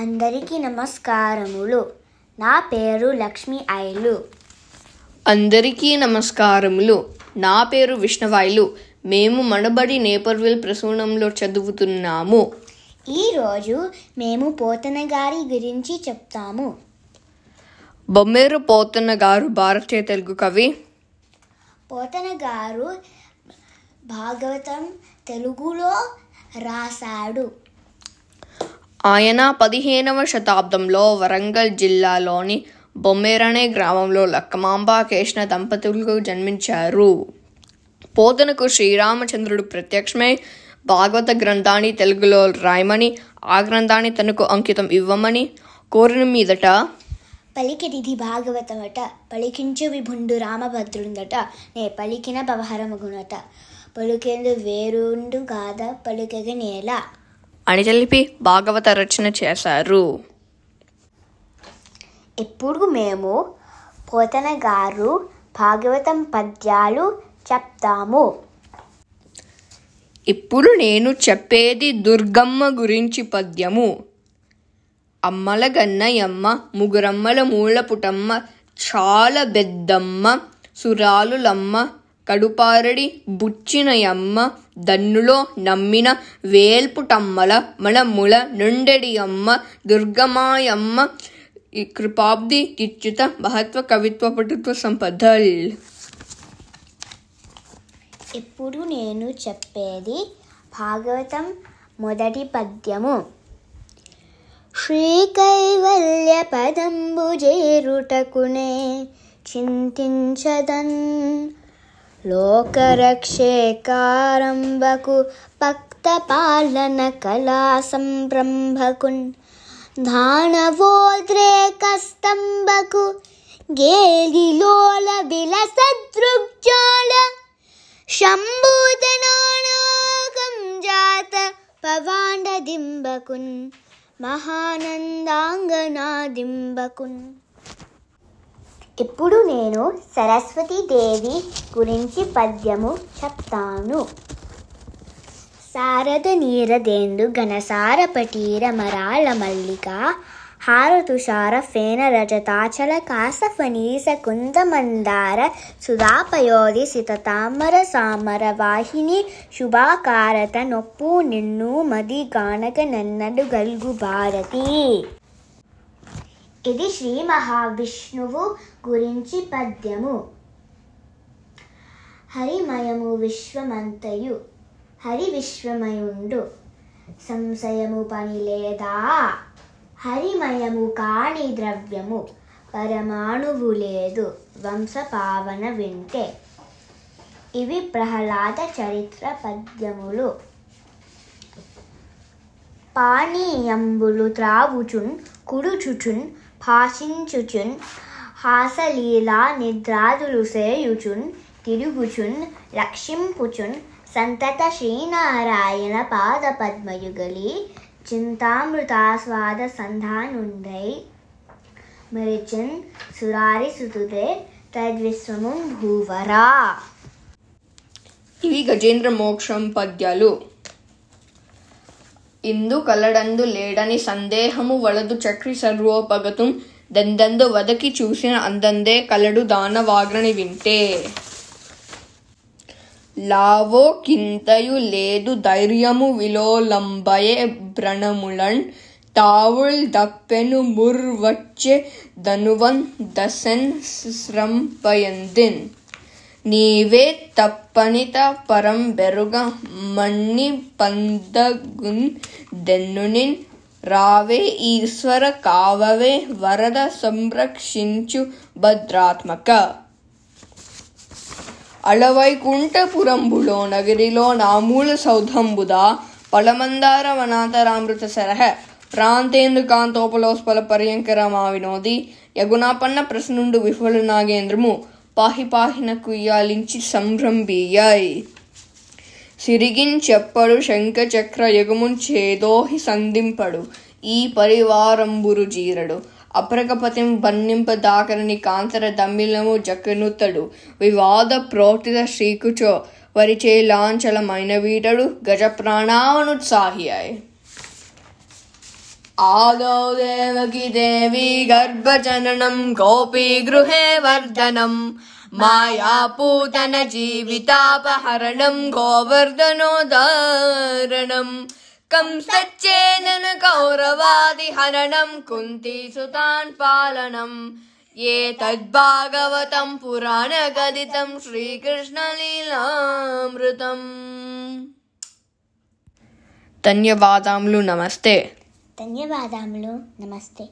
అందరికీ నమస్కారములు. నా పేరు లక్ష్మి ఐలు. అందరికీ నమస్కారములు. నా పేరు విష్ణవాయిలు. మేము మనబడి నేపర్విల్ ప్రసూనంలో చదువుతున్నాము. ఈరోజు మేము పోతన గారి గురించి చెప్తాము. బొమ్మేరు పోతన్న గారు భారతీయ తెలుగు కవి. పోతన గారు భాగవతం తెలుగులో రాశాడు. ఆయన పదిహేనవ శతాబ్దంలో వరంగల్ జిల్లాలోని బొమ్మేరనే గ్రామంలో లక్కమాంబ కేష్ణ దంపతులకు జన్మించారు. పోతనకు శ్రీరామచంద్రుడు ప్రత్యక్షమై భాగవత గ్రంథాన్ని తెలుగులో రాయమని ఆ గ్రంథాన్ని తనకు అంకితం ఇవ్వమని కోరిన మీదట పలికిడిది భాగవతమట పలికించు విభుండు రామభద్రుందట నే పలికిన పవహరమగునట. పలుకేందు వేరుండు గాథ పలుకగ నేల. అని తెలిపి భాగవత రచన చేశారు. ఇప్పుడు మేము పోతన గారు భాగవతం పద్యాలు చెప్తాము. ఇప్పుడు నేను చెప్పేది దుర్గమ్మ గురించి పద్యము. అమ్మల గన్నయమ్మ ముగురమ్మల మూలపుటమ్మ చాలా బెద్దమ్మ సురాలులమ్మ కడుపారడి బుచ్చినయమ్మ దన్నులో నమ్మిన వేల్పుటమ్మల మలముల నుండెడి అమ్మ దుర్గమాయమ్మ ఈ కృపాబ్ది ఇచ్యుత మహత్వ కవిత్వ పటుత్వ సంపదల్. ఇప్పుడు నేను చెప్పేది భాగవతం మొదటి పద్యము. శ్రీ కైవల్య పదంబు చేరుటకునే చింతించదన్ लोकरक्षेकारम्बकु पक्तपालनकला संरम्भकुन् धानवोद्रे कस्तम्बकु गेलि लोलबिलसदृग्ल जात पवाण्डदिम्बकुन् महानन्दाङ्गनादिम्बकुन् ఇప్పుడు నేను సరస్వతి దేవి గురించి పద్యము చెప్తాను. శారద నీరదేందు ఘనసార పటీర మరాళ మల్లిక హారతుషార ఫేన రజతాచల కాసఫనీస కుందమందార సుధాపయోధి సిత తామర సామర వాహిని శుభాకారత నొప్పు నిన్ను మది గానక నన్నడు గల్గు భారతి. ఇది శ్రీ మహావిష్ణువు గురించి పద్యము. హరిమయము విశ్వమంతయు హరి విశ్వమయుండు. సంశయము పని లేదా హరిమయము కాని ద్రవ్యము పరమాణువు లేదు వంశపావన వింటే. ఇవి ప్రహ్లాద చరిత్ర పద్యములు. పానీయంబులు త్రావుచున్ కుడుచుచున్ భాషించుచున్ హాసలీలా నిద్రాదులు సేయుచున్ తిరుగుచున్ లక్షింపుచున్ సంతత శ్రీనారాయణ పాద పద్మయుగలి చింతామృతాస్వాద సంధానుండై. మరిచిన్ సురారి సుతుదే తద్విశ్వము భూవరా. ఇవి గజేంద్ర మోక్షం పద్యాలు. ఇందు కలడందు లేడని సందేహము వలదు చక్రి సర్వోపగతం దెందెందు వదకి చూసిన అందందే కలడు దానవాగ్రని వింటే. లావో కింతయు లేదు ధైర్యము విలోలంబయే వ్రణములన్ తావుల్ దప్పెను ముర్ వచ్చే ధనువన్ దశన్ శ్రంపయందిన్. నీవే తప్పనిత పరం బెరుగ మన్ని పందగున్ దెన్నునిన్ రావే ఈశ్వర కావవే వరద సంరక్షించు భద్రాత్మక. అళవైకుంఠపురంబులో నగరిలో నామూల సౌధంబుదా పలమందార వనాతరామృత సరహ. ప్రాంతేందు కాంతోపలోస్పల పర్యంకర మా వినోది యగునాపన్న ప్రశ్నుండు విఫల నాగేంద్రము పాహి పాహిన కుయ్యాలించి సంభ్రంబియాయ్ సిరిగిన్ చెప్పడు శంఖ యగుమున్ చేదోహి సంధింపడు ఈ పరివారంబురు జీరడు. అప్రగపతిం బన్నింప దాకరని కాంతర దమ్మిలము జకనుతడు. వివాద ప్రోటిత శ్రీకుచో వరిచే లాంచలమైన వీటడు గజ ప్రాణావనుత్సాహియాయ్ आदौ देवकी देवी गर्भजननम् गोपी गृहे वर्धनम् मायापूतन जीवितापहरणम् गोवर्धनोदारणम् कंसच्चेदन कौरवादिहरणम् कुन्तीसुतान् पालनम् एतद्भागवतम् पुराणगदितम् श्रीकृष्णलीलामृतम् ధన్యవాదములు నమస్తే ధన్యవాదములు. నమస్తే.